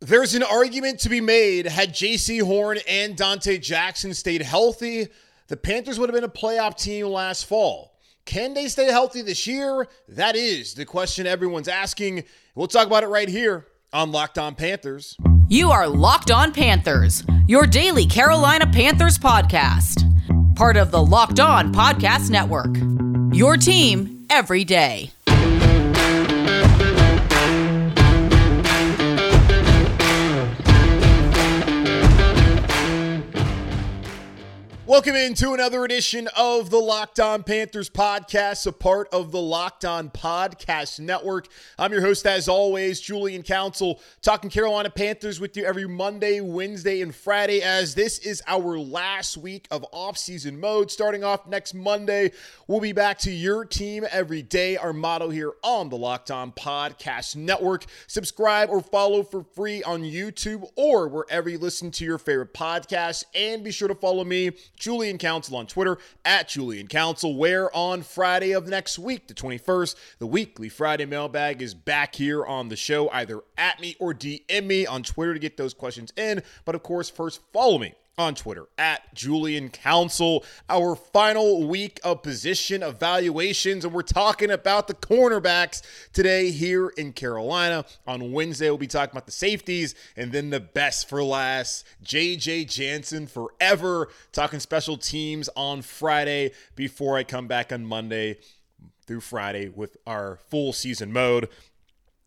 There's an argument to be made had Jaycee Horn and Donte Jackson stayed healthy, the Panthers would have been a playoff team last fall. Can they stay healthy this year? That is the question everyone's asking. We'll talk about it right here on Locked On Panthers. You are Locked On Panthers, your daily Carolina Panthers podcast. Part of the Locked On Podcast Network. Your team every day. Welcome into another edition of the Locked On Panthers podcast, a part of the Locked On Podcast Network. I'm your host, as always, Julian Council, talking Carolina Panthers with you every Monday, Wednesday, and Friday, as this is our last week of off-season mode. Starting off next Monday, we'll be back to your team every day. Our motto here on the Locked On Podcast Network. Subscribe or follow for free on YouTube or wherever you listen to your favorite podcasts, and be sure to follow me. Julian Council on Twitter at Julian Council, where on Friday of next week, the 21st, the weekly Friday mailbag is back here on the show, either at me or DM me on Twitter to get those questions in. But of course, first follow me on Twitter at Julian Council. Our final week of position evaluations, and we're talking about the cornerbacks today here in Carolina. On Wednesday, we'll be talking about the safeties, and then the best for last, JJ Jansen forever. Talking special teams on Friday before I come back on Monday through Friday with our full season mode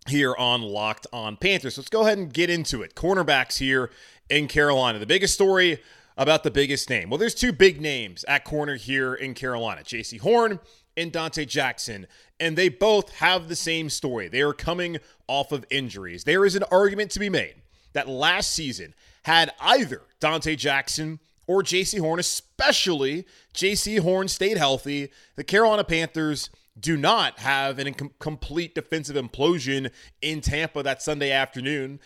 here on Locked On Panthers. Let's go ahead and get into it. Cornerbacks here in Carolina. The biggest story about the biggest name. Well, there's two big names at corner here in Carolina Jaycee Horn and Donte Jackson, and they both have the same story. They are coming off of injuries. There is an argument to be made that last season, had either Donte Jackson or Jaycee Horn, especially Jaycee Horn, stayed healthy, the Carolina Panthers do not have an complete defensive implosion in Tampa that Sunday afternoon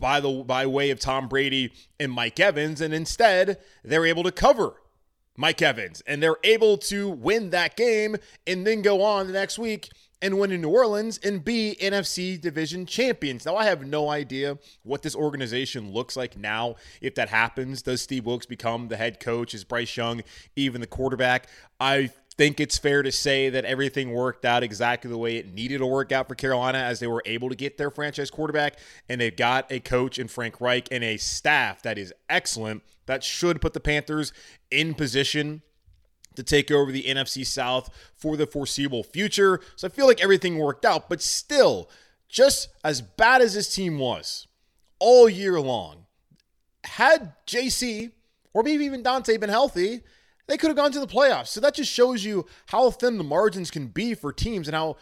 by the by way of Tom Brady and Mike Evans and instead they're able to cover Mike Evans and they're able to win that game and then go on the next week and win in New Orleans and be NFC division champions. Now I have no idea what this organization looks like now if that happens. Does Steve Wilks become the head coach? Is Bryce Young even the quarterback? I think it's fair to say that everything worked out exactly the way it needed to work out for Carolina as they were able to get their franchise quarterback. And they've got a coach in Frank Reich and a staff that is excellent that should put the Panthers in position to take over the NFC South for the foreseeable future. So I feel like everything worked out, but still, just as bad as this team was all year long, had Jaycee or maybe even Donte been healthy, they could have gone to the playoffs. So that just shows you how thin the margins can be for teams and how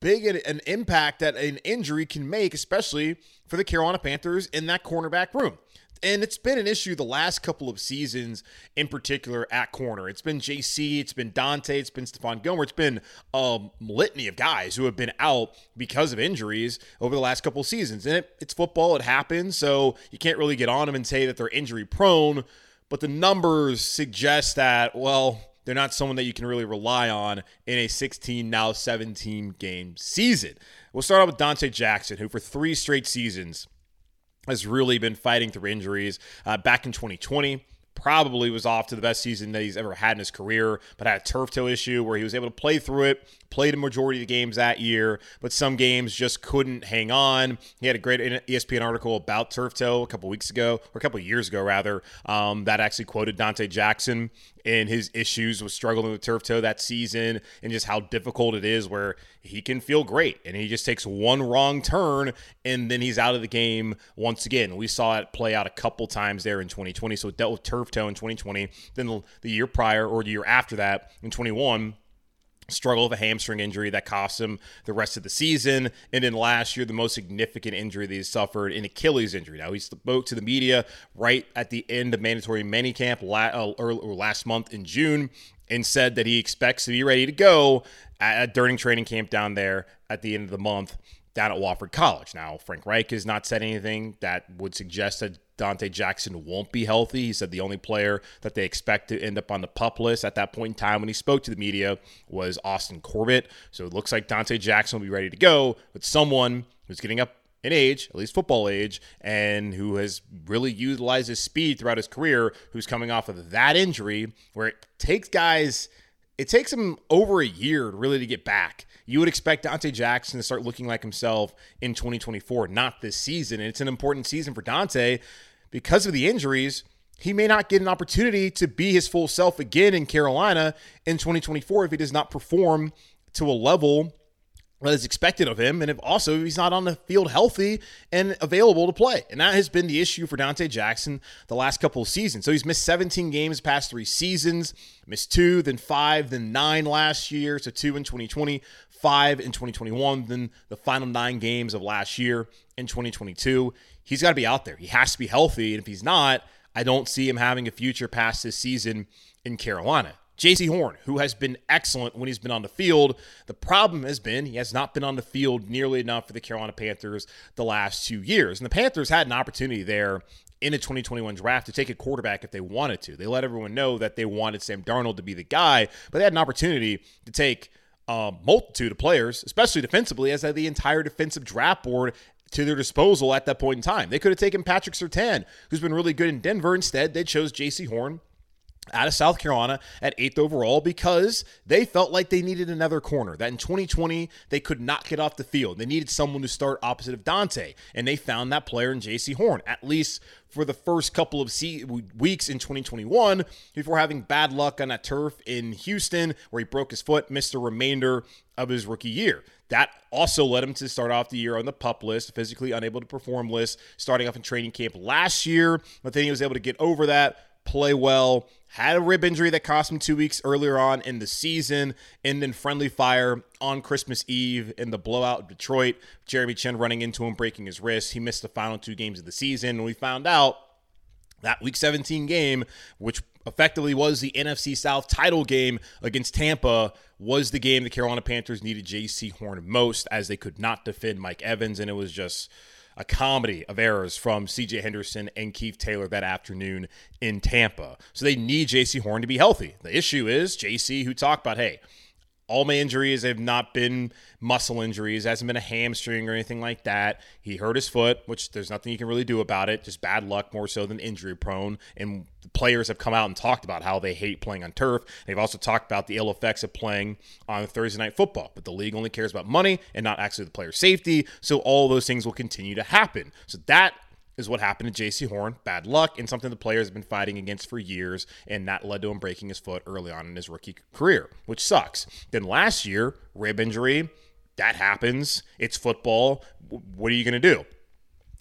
big an impact that an injury can make, especially for the Carolina Panthers in that cornerback room. And it's been an issue the last couple of seasons, in particular at corner. It's been Jaycee, it's been Donte, it's been Stephon Gilmore, it's been a litany of guys who have been out because of injuries over the last couple of seasons. And it, it's football, it happens. So you can't really get on them and say that they're injury prone but the numbers suggest that, well, they're not someone that you can really rely on in a 16, now 17 game season. We'll start out with Donte Jackson, who for three straight seasons has really been fighting through injuries. Uh, back in 2020, probably was off to the best season that he's ever had in his career, but had a turf toe issue where he was able to play through it, played a majority of the games that year, but some games just couldn't hang on. He had a great ESPN article about turf toe a couple weeks ago, or a couple years ago rather, um, that actually quoted Donte Jackson in his issues with struggling with turf toe that season and just how difficult it is where he can feel great and he just takes one wrong turn and then he's out of the game once again. We saw it play out a couple times there in 2020. So it dealt with turf toe in 2020. Then the year prior or the year after that in 21 struggle of a hamstring injury that cost him the rest of the season. And then last year, the most significant injury that he suffered, an Achilles injury. Now, he spoke to the media right at the end of mandatory minicamp la- uh, last month in June and said that he expects to be ready to go at, during training camp down there at the end of the month down at Wofford College. Now, Frank Reich has not said anything that would suggest that Donte Jackson won't be healthy. He said the only player that they expect to end up on the pup list at that point in time when he spoke to the media was Austin Corbett. So it looks like Donte Jackson will be ready to go, but someone who's getting up in age, at least football age, and who has really utilized his speed throughout his career, who's coming off of that injury where it takes guys, it takes him over a year really to get back. You would expect Donte Jackson to start looking like himself in 2024, not this season. And it's an important season for Donte because of the injuries. He may not get an opportunity to be his full self again in Carolina in 2024 if he does not perform to a level that is expected of him, and if also he's not on the field healthy and available to play. And that has been the issue for Donte Jackson the last couple of seasons. So he's missed 17 games past three seasons, missed two, then five, then nine last year. So two in 2020, five in 2021, then the final nine games of last year in 2022. He's got to be out there. He has to be healthy. And if he's not, I don't see him having a future past this season in Carolina. Jaycee Horn, who has been excellent when he's been on the field. The problem has been he has not been on the field nearly enough for the Carolina Panthers the last two years. And the Panthers had an opportunity there in the 2021 draft to take a quarterback if they wanted to. They let everyone know that they wanted Sam Darnold to be the guy, but they had an opportunity to take a multitude of players, especially defensively, as the entire defensive draft board to their disposal at that point in time. They could have taken Patrick Surtain, who's been really good in Denver. Instead, they chose Jaycee Horn out of South Carolina at eighth overall because they felt like they needed another corner. That in 2020, they could not get off the field. They needed someone to start opposite of Donte, and they found that player in Jaycee Horn, at least for the first couple of weeks in 2021 before having bad luck on that turf in Houston where he broke his foot, missed the remainder of his rookie year. That also led him to start off the year on the pup list, physically unable to perform list, starting off in training camp last year, but then he was able to get over that play well. Had a rib injury that cost him two weeks earlier on in the season, and then friendly fire on Christmas Eve in the blowout Detroit. Jeremy Chinn running into him, breaking his wrist. He missed the final two games of the season. And we found out that week 17 game, which effectively was the NFC South title game against Tampa, was the game the Carolina Panthers needed Jaycee Horn most as they could not defend Mike Evans. And it was just a comedy of errors from CJ Henderson and Keith Taylor that afternoon in Tampa. So they need Jaycee Horn to be healthy. The issue is Jaycee, who talked about, hey, all my injuries have not been muscle injuries, hasn't been a hamstring or anything like that. He hurt his foot, which there's nothing you can really do about it, just bad luck more so than injury prone. And players have come out and talked about how they hate playing on turf. They've also talked about the ill effects of playing on Thursday night football. But the league only cares about money and not actually the player safety. So all those things will continue to happen. So that is what happened to Jaycee Horn. Bad luck and something the players have been fighting against for years, and that led to him breaking his foot early on in his rookie career, which sucks. Then last year, rib injury, that happens. It's football. What are you going to do?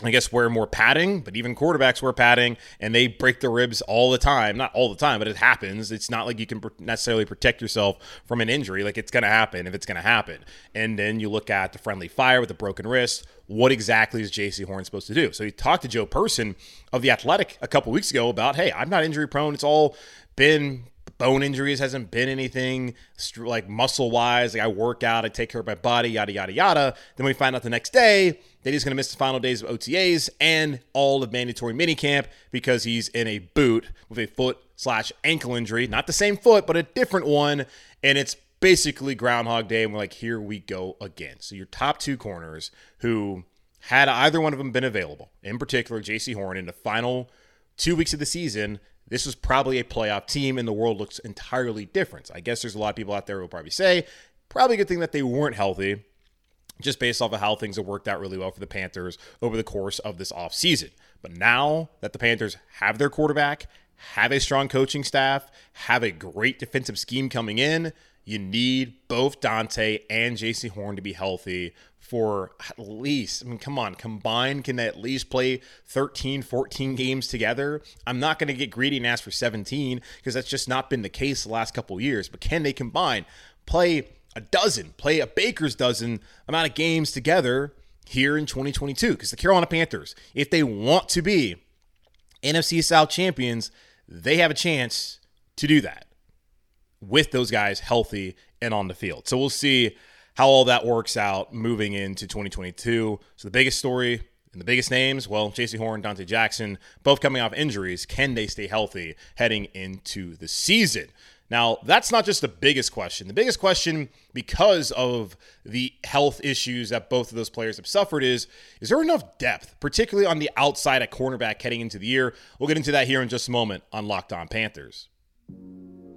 I guess wear more padding, but even quarterbacks wear padding and they break their ribs all the time. Not all the time, but it happens. It's not like you can necessarily protect yourself from an injury. Like it's going to happen if it's going to happen. And then you look at the friendly fire with the broken wrist. What exactly is Jaycee Horn supposed to do? So he talked to Joe Person of The Athletic a couple weeks ago about, hey, I'm not injury prone. It's all been bone injuries hasn't been anything like muscle wise. Like I work out, I take care of my body, yada yada yada. Then we find out the next day that he's going to miss the final days of OTAs and all of mandatory minicamp because he's in a boot with a foot slash ankle injury. Not the same foot, but a different one. And it's basically Groundhog Day. And we're like, here we go again. So your top two corners who had either one of them been available, in particular, Jaycee Horn, in the final two weeks of the season, this was probably a playoff team and the world looks entirely different. I guess there's a lot of people out there who will probably say, probably a good thing that they weren't healthy just based off of how things have worked out really well for the Panthers over the course of this offseason. But now that the Panthers have their quarterback, have a strong coaching staff, have a great defensive scheme coming in, you need both Donte and Jaycee Horn to be healthy for at least, I mean, come on, combined, can they at least play 13, 14 games together? I'm not going to get greedy and ask for 17 because that's just not been the case the last couple years, but can they combine? play a dozen, play a baker's dozen amount of games together here in 2022. Because the Carolina Panthers, if they want to be NFC South champions, they have a chance to do that with those guys healthy and on the field. So we'll see how all that works out moving into 2022. So the biggest story and the biggest names, well, Jaycee Horn, Donte Jackson, both coming off injuries. Can they stay healthy heading into the season? Now, that's not just the biggest question. The biggest question, because of the health issues that both of those players have suffered, is is there enough depth, particularly on the outside at cornerback heading into the year? We'll get into that here in just a moment on Locked On Panthers.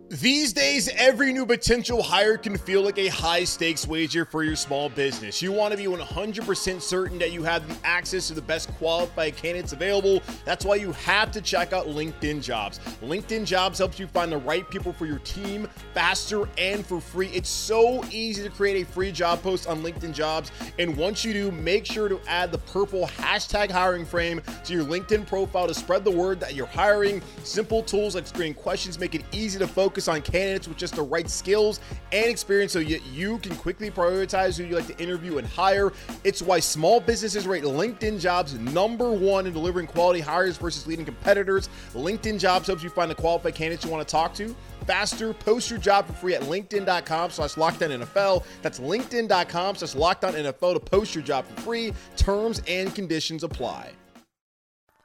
These days, every new potential hire can feel like a high stakes wager for your small business. You want to be 100% certain that you have the access to the best qualified candidates available. That's why you have to check out LinkedIn Jobs. LinkedIn Jobs helps you find the right people for your team faster and for free. It's so easy to create a free job post on LinkedIn Jobs. And once you do, make sure to add the purple hashtag hiring frame to your LinkedIn profile to spread the word that you're hiring. Simple tools like screening questions make it easy to focus focus on candidates with just the right skills and experience so you, you can quickly prioritize who you like to interview and hire. It's why small businesses rate LinkedIn jobs number one in delivering quality hires versus leading competitors. LinkedIn jobs helps you find the qualified candidates you want to talk to faster. Post your job for free at LinkedIn.com slash NFL. That's LinkedIn.com slash NFL to post your job for free. Terms and conditions apply.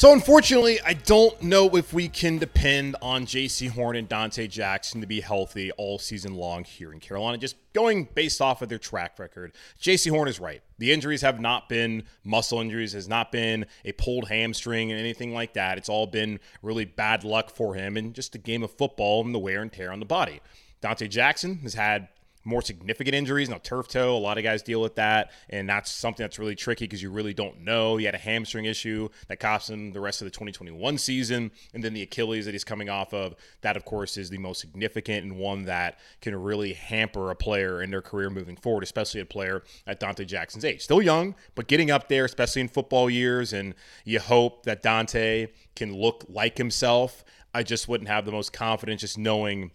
So, unfortunately, I don't know if we can depend on Jaycee Horn and Donte Jackson to be healthy all season long here in Carolina. Just going based off of their track record, Jaycee Horn is right. The injuries have not been muscle injuries, has not been a pulled hamstring and anything like that. It's all been really bad luck for him and just a game of football and the wear and tear on the body. Donte Jackson has had more significant injuries. Now, turf toe, a lot of guys deal with that, and that's something that's really tricky because you really don't know. He had a hamstring issue that cost him the rest of the 2021 season, and then the Achilles that he's coming off of. That, of course, is the most significant and one that can really hamper a player in their career moving forward, especially a player at Donte Jackson's age. Still young, but getting up there, especially in football years, and you hope that Donte can look like himself. I just wouldn't have the most confidence just knowing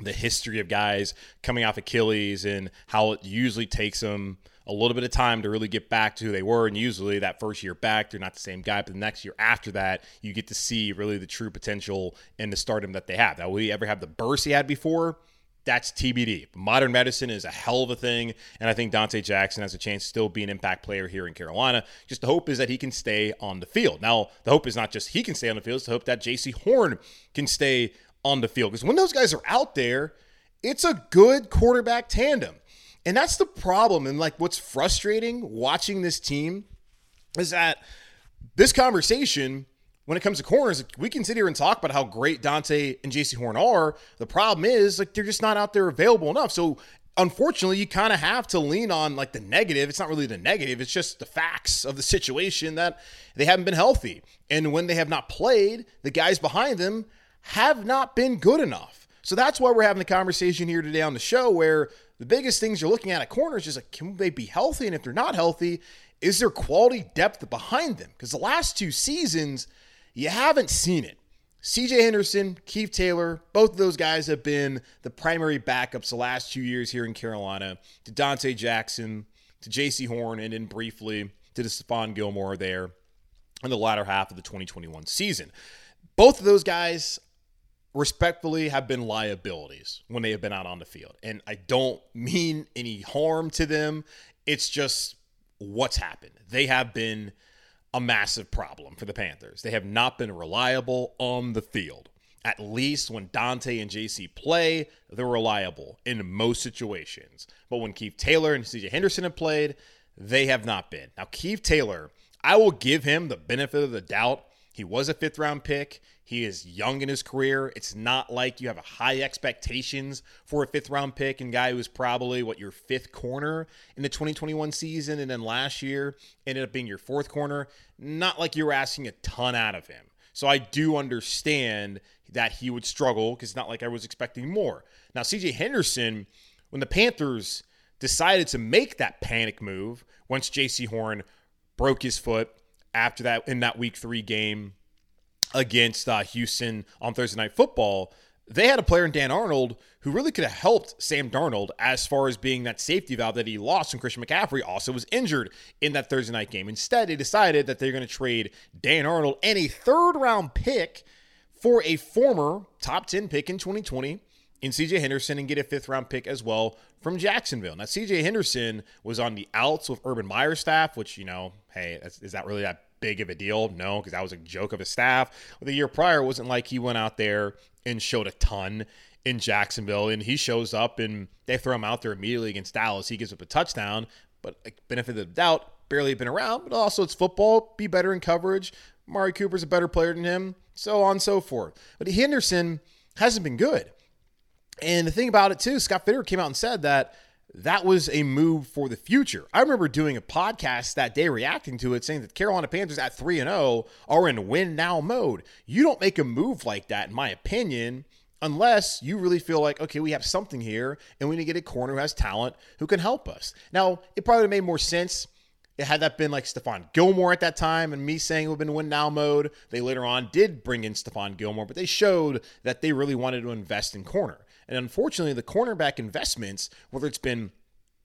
the history of guys coming off Achilles and how it usually takes them a little bit of time to really get back to who they were. And usually that first year back, they're not the same guy. But the next year after that, you get to see really the true potential and the stardom that they have. Now, will he ever have the burst he had before? That's TBD. Modern medicine is a hell of a thing, and I think Donte Jackson has a chance to still be an impact player here in Carolina. Just the hope is that he can stay on the field. Now, the hope is not just he can stay on the field; it's the hope that Jaycee Horn can stay on the field. Because when those guys are out there, it's a good quarterback tandem. And that's the problem. And like what's frustrating watching this team is that this conversation, when it comes to corners, we can sit here and talk about how great Donte and Jaycee Horn are. The problem is like they're just not out there available enough. So unfortunately, you kind of have to lean on like the negative. It's not really the negative, it's just the facts of the situation that they haven't been healthy. And when they have not played, the guys behind them have not been good enough. So that's why we're having the conversation here today on the show where the biggest things you're looking at at corners is like, can they be healthy? And if they're not healthy, is there quality depth behind them? Because the last two seasons, you haven't seen it. CJ Henderson, Keith Taylor, both of those guys have been the primary backups the last two years here in Carolina to Donte Jackson, to Jaycee Horn, and then briefly to the Stephon Gilmore there in the latter half of the 2021 season. Both of those guys, respectfully have been liabilities when they have been out on the field. And I don't mean any harm to them. It's just what's happened. They have been a massive problem for the Panthers. They have not been reliable on the field. At least when Donte and Jaycee play, they're reliable in most situations. But when Keith Taylor and CJ Henderson have played, they have not been. Now, Keith Taylor, I will give him the benefit of the doubt. He was a fifth round pick. He is young in his career. It's not like you have high expectations for a fifth round pick and guy who was probably what your fifth corner in the 2021 season and then last year ended up being your fourth corner. Not like you were asking a ton out of him. So I do understand that he would struggle because it's not like I was expecting more. Now, CJ Henderson, when the Panthers decided to make that panic move once Jaycee Horn broke his foot after that in that week three game against uh, Houston on Thursday Night Football, they had a player in Dan Arnold who really could have helped Sam Darnold as far as being that safety valve that he lost when Christian McCaffrey also was injured in that Thursday night game. Instead, they decided that they're going to trade Dan Arnold and a third round pick for a former top 10 pick in 2020 in CJ Henderson and get a fifth round pick as well from Jacksonville. Now, CJ Henderson was on the outs with Urban Meyer's staff, which, you know, hey, is that really that big of a deal? No, because that was a joke of a staff. The year prior, wasn't like he went out there and showed a ton in Jacksonville, and he shows up and they throw him out there immediately against Dallas. He gives up a touchdown, but benefit of the doubt, barely been around, but also it's football. Be better in coverage. Mari Cooper's a better player than him, so on and so forth. But Henderson hasn't been good. And the thing about it too, Scott Fitterer came out and said that that was a move for the future. I remember doing a podcast that day reacting to it saying that Carolina Panthers at 3 and 0 are in win now mode. You don't make a move like that in my opinion unless you really feel like okay, we have something here and we need to get a corner who has talent who can help us. Now, it probably made more sense had that been like Stephon Gilmore at that time and me saying we've been win now mode, they later on did bring in Stephon Gilmore, but they showed that they really wanted to invest in corner. And unfortunately, the cornerback investments, whether it's been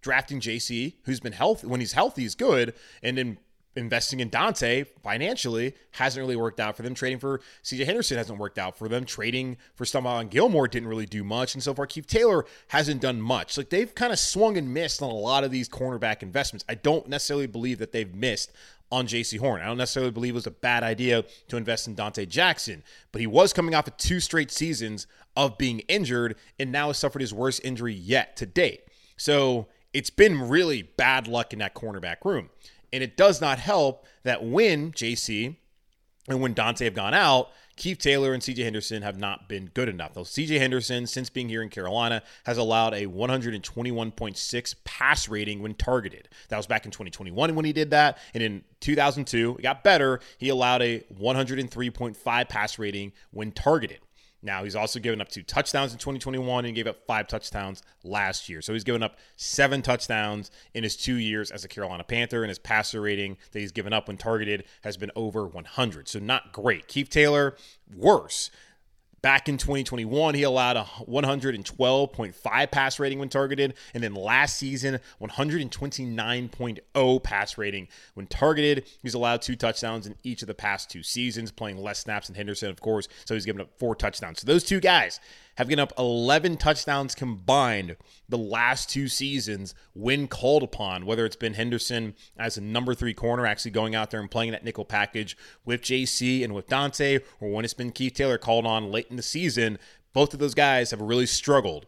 drafting Jaycee, who's been healthy when he's healthy is good, and then investing in Donte financially hasn't really worked out for them. Trading for CJ Henderson hasn't worked out for them. Trading for Stephon Gilmore didn't really do much. And so far, Keith Taylor hasn't done much. Like they've kind of swung and missed on a lot of these cornerback investments. I don't necessarily believe that they've missed on Jaycee Horn. I don't necessarily believe it was a bad idea to invest in Donte Jackson, but he was coming off of two straight seasons of being injured and now has suffered his worst injury yet to date. So it's been really bad luck in that cornerback room. And it does not help that when Jaycee and when Donte have gone out, Keith Taylor and CJ Henderson have not been good enough. Though CJ Henderson, since being here in Carolina, has allowed a 121.6 pass rating when targeted. That was back in 2021 when he did that. And in 2002, it got better. He allowed a 103.5 pass rating when targeted. Now, he's also given up two touchdowns in 2021 and gave up five touchdowns last year. So he's given up seven touchdowns in his two years as a Carolina Panther, and his passer rating that he's given up when targeted has been over 100. So not great. Keith Taylor, worse. Back in 2021, he allowed a 112.5 pass rating when targeted. And then last season, 129.0 pass rating when targeted. He's allowed two touchdowns in each of the past two seasons, playing less snaps than Henderson, of course. So he's given up four touchdowns. So those two guys have given up 11 touchdowns combined the last two seasons when called upon, whether it's been Henderson as a number three corner, actually going out there and playing that nickel package with Jaycee and with Donte, or when it's been Keith Taylor called on late in the season. Both of those guys have really struggled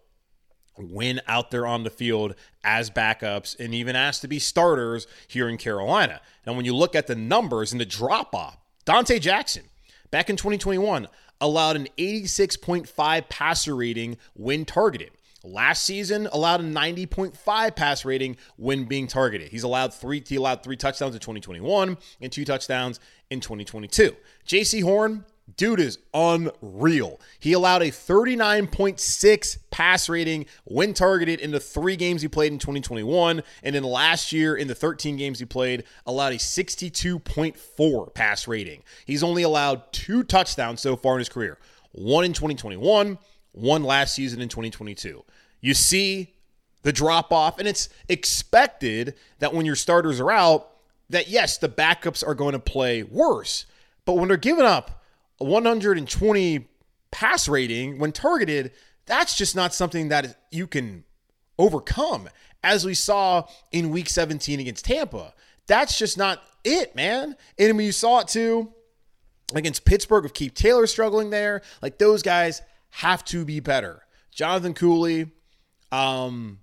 when out there on the field as backups and even asked to be starters here in Carolina. And when you look at the numbers and the drop off, Donte Jackson, back in 2021, allowed an 86.5 passer rating when targeted. Last season, allowed a 90.5 pass rating when being targeted. He's allowed three. He allowed three touchdowns in 2021 and two touchdowns in 2022. Jaycee Horn Dude is unreal. He allowed a 39.6 pass rating when targeted in the three games he played in 2021. And then last year, in the 13 games he played, allowed a 62.4 pass rating. He's only allowed two touchdowns so far in his career one in 2021, one last season in 2022. You see the drop off, and it's expected that when your starters are out, that yes, the backups are going to play worse. But when they're giving up 120 pass rating when targeted, that's just not something that you can overcome. As we saw in week 17 against Tampa, that's just not it, man. And when you saw it too against Pittsburgh with Keith Taylor struggling there, like those guys have to be better. Jonathan Cooley, um,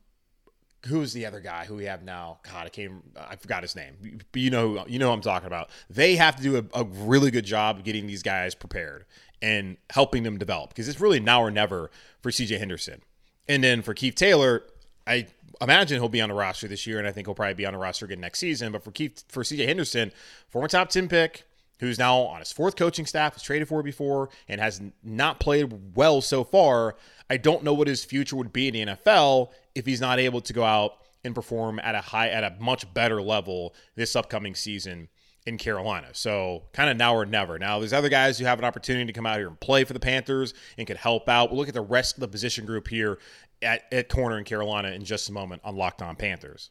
who's the other guy who we have now? God, I came, I forgot his name, but you know, you know who I'm talking about. They have to do a, a really good job of getting these guys prepared and helping them develop because it's really now or never for CJ Henderson. And then for Keith Taylor, I imagine he'll be on the roster this year, and I think he'll probably be on the roster again next season. But for Keith, for CJ Henderson, former top 10 pick, who's now on his fourth coaching staff, was traded for before, and has not played well so far. I don't know what his future would be in the NFL if he's not able to go out and perform at a high, at a much better level this upcoming season in Carolina. So kind of now or never. Now there's other guys who have an opportunity to come out here and play for the Panthers and could help out. We'll look at the rest of the position group here at, at corner in Carolina in just a moment on Locked On Panthers.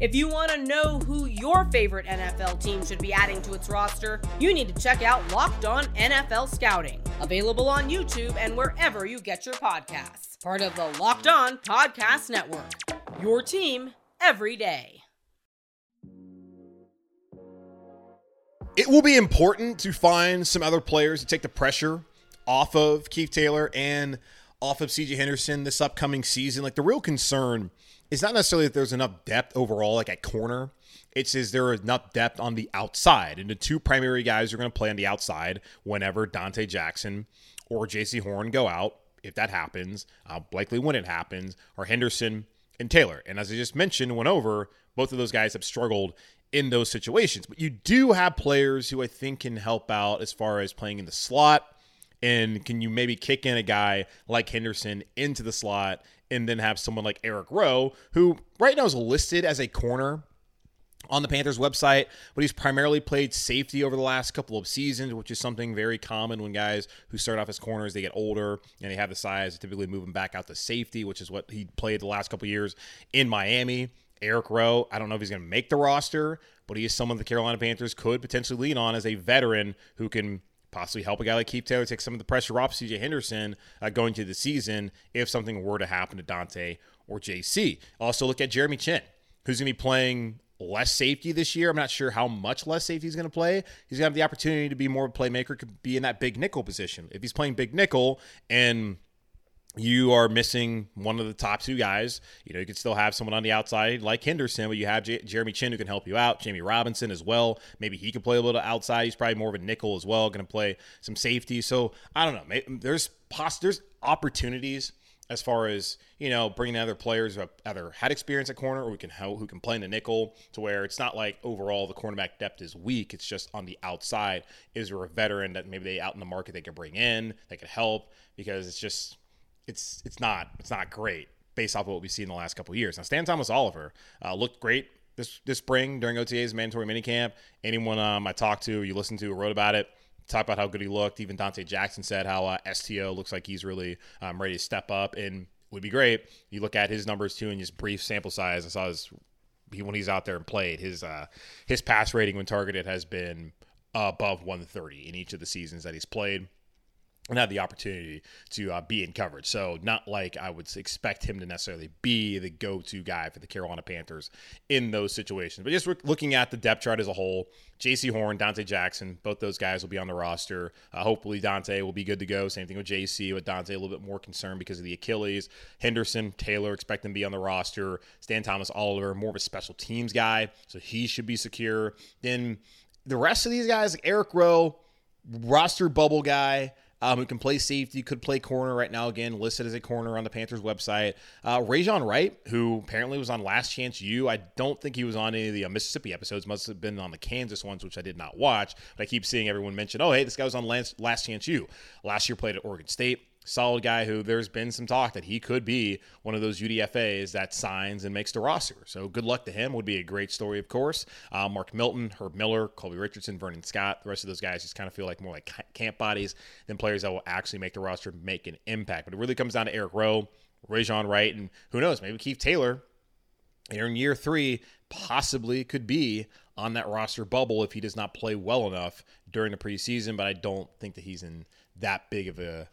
If you want to know who your favorite NFL team should be adding to its roster, you need to check out Locked On NFL Scouting, available on YouTube and wherever you get your podcasts. Part of the Locked On Podcast Network. Your team every day. It will be important to find some other players to take the pressure off of Keith Taylor and off of CJ Henderson this upcoming season. Like the real concern it's not necessarily that there's enough depth overall, like at corner. It's is there enough depth on the outside, and the two primary guys are going to play on the outside whenever Donte Jackson or Jaycee Horn go out. If that happens, uh, likely when it happens, are Henderson and Taylor. And as I just mentioned, went over, both of those guys have struggled in those situations. But you do have players who I think can help out as far as playing in the slot. And can you maybe kick in a guy like Henderson into the slot and then have someone like Eric Rowe, who right now is listed as a corner on the Panthers website, but he's primarily played safety over the last couple of seasons, which is something very common when guys who start off as corners they get older and they have the size typically move them back out to safety, which is what he played the last couple years in Miami. Eric Rowe, I don't know if he's going to make the roster, but he is someone the Carolina Panthers could potentially lean on as a veteran who can possibly help a guy like Taylor take some of the pressure off CJ Henderson uh, going to the season if something were to happen to Donte or Jaycee. Also, look at Jeremy Chinn, who's going to be playing less safety this year. I'm not sure how much less safety he's going to play. He's going to have the opportunity to be more of a playmaker, could be in that big nickel position. If he's playing big nickel and you are missing one of the top two guys. You know, you could still have someone on the outside like Henderson, but you have J- Jeremy Chinn who can help you out. Jamie Robinson as well. Maybe he can play a little outside. He's probably more of a nickel as well, going to play some safety. So I don't know. There's pos- there's opportunities as far as you know bringing other players who have either had experience at corner or who can help, who can play in the nickel to where it's not like overall the cornerback depth is weak. It's just on the outside. Is there a veteran that maybe they out in the market they could bring in that could help because it's just it's it's not it's not great based off of what we've seen in the last couple years. Now, Stantley Thomas-Oliver uh, looked great this this spring during OTA's mandatory minicamp. Anyone um, I talked to, you listened to, wrote about it. Talk about how good he looked. Even Donte Jackson said how uh, STO looks like he's really um, ready to step up and would be great. You look at his numbers too, and just brief sample size. I saw his he, when he's out there and played his uh, his pass rating when targeted has been above 130 in each of the seasons that he's played and had the opportunity to uh, be in coverage. So not like I would expect him to necessarily be the go-to guy for the Carolina Panthers in those situations. But just looking at the depth chart as a whole, Jaycee Horn, Donte Jackson, both those guys will be on the roster. Uh, hopefully Donte will be good to go. Same thing with Jaycee, with Donte a little bit more concerned because of the Achilles. Henderson, Taylor expect them to be on the roster. Stantley Thomas-Oliver, more of a special teams guy, so he should be secure. Then the rest of these guys, like Eric Rowe, roster bubble guy um, who can play safety, could play corner right now, again, listed as a corner on the Panthers website. Uh, Rejzohn Wright, who apparently was on Last Chance U. I don't think he was on any of the uh, Mississippi episodes, must have been on the Kansas ones, which I did not watch. But I keep seeing everyone mention, oh, hey, this guy was on Last, Last Chance U. Last year played at Oregon State solid guy who there's been some talk that he could be one of those UDFAs that signs and makes the roster. So good luck to him. Would be a great story, of course. Uh, Mark Milton, Herb Miller, Colby Richardson, Vernon Scott. The rest of those guys just kind of feel like more like camp bodies than players that will actually make the roster, make an impact. But it really comes down to Eric Rowe, Rejzohn Wright, and who knows, maybe Keith Taylor. In year three, possibly could be on that roster bubble if he does not play well enough during the preseason. But I don't think that he's in that big of a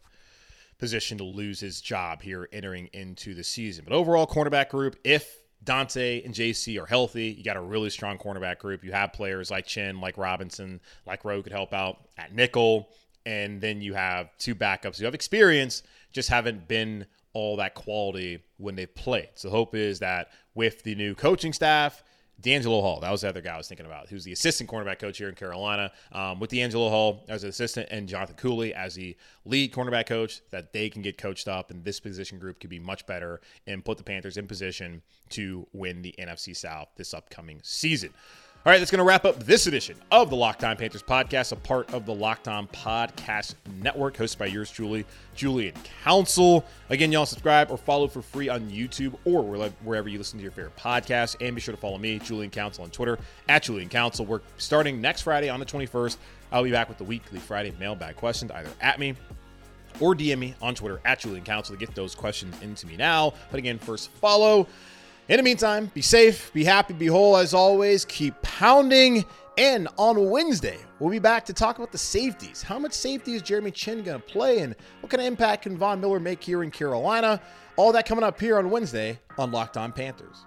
position to lose his job here entering into the season. But overall, cornerback group, if Donte and Jaycee are healthy, you got a really strong cornerback group. You have players like Chinn, like Robinson, like Rowe could help out at nickel. And then you have two backups who have experience, just haven't been all that quality when they've played. So the hope is that with the new coaching staff, DeAngelo Hall, that was the other guy I was thinking about, who's the assistant cornerback coach here in Carolina. Um, with DeAngelo Hall as an assistant and Jonathan Cooley as the lead cornerback coach, that they can get coached up and this position group could be much better and put the Panthers in position to win the NFC South this upcoming season. All right, that's going to wrap up this edition of the Locked On Panthers podcast, a part of the Locked On Podcast Network, hosted by yours truly, Julian Council. Again, y'all subscribe or follow for free on YouTube or wherever you listen to your favorite podcast. And be sure to follow me, Julian Council, on Twitter at Julian Council. We're starting next Friday on the 21st. I'll be back with the weekly Friday mailbag questions, either at me or DM me on Twitter at Julian Council to get those questions into me now. But again, first follow. In the meantime, be safe, be happy, be whole as always. Keep pounding. And on Wednesday, we'll be back to talk about the safeties. How much safety is Jeremy Chinn going to play, and what kind of impact can Von Miller make here in Carolina? All that coming up here on Wednesday on Locked On Panthers.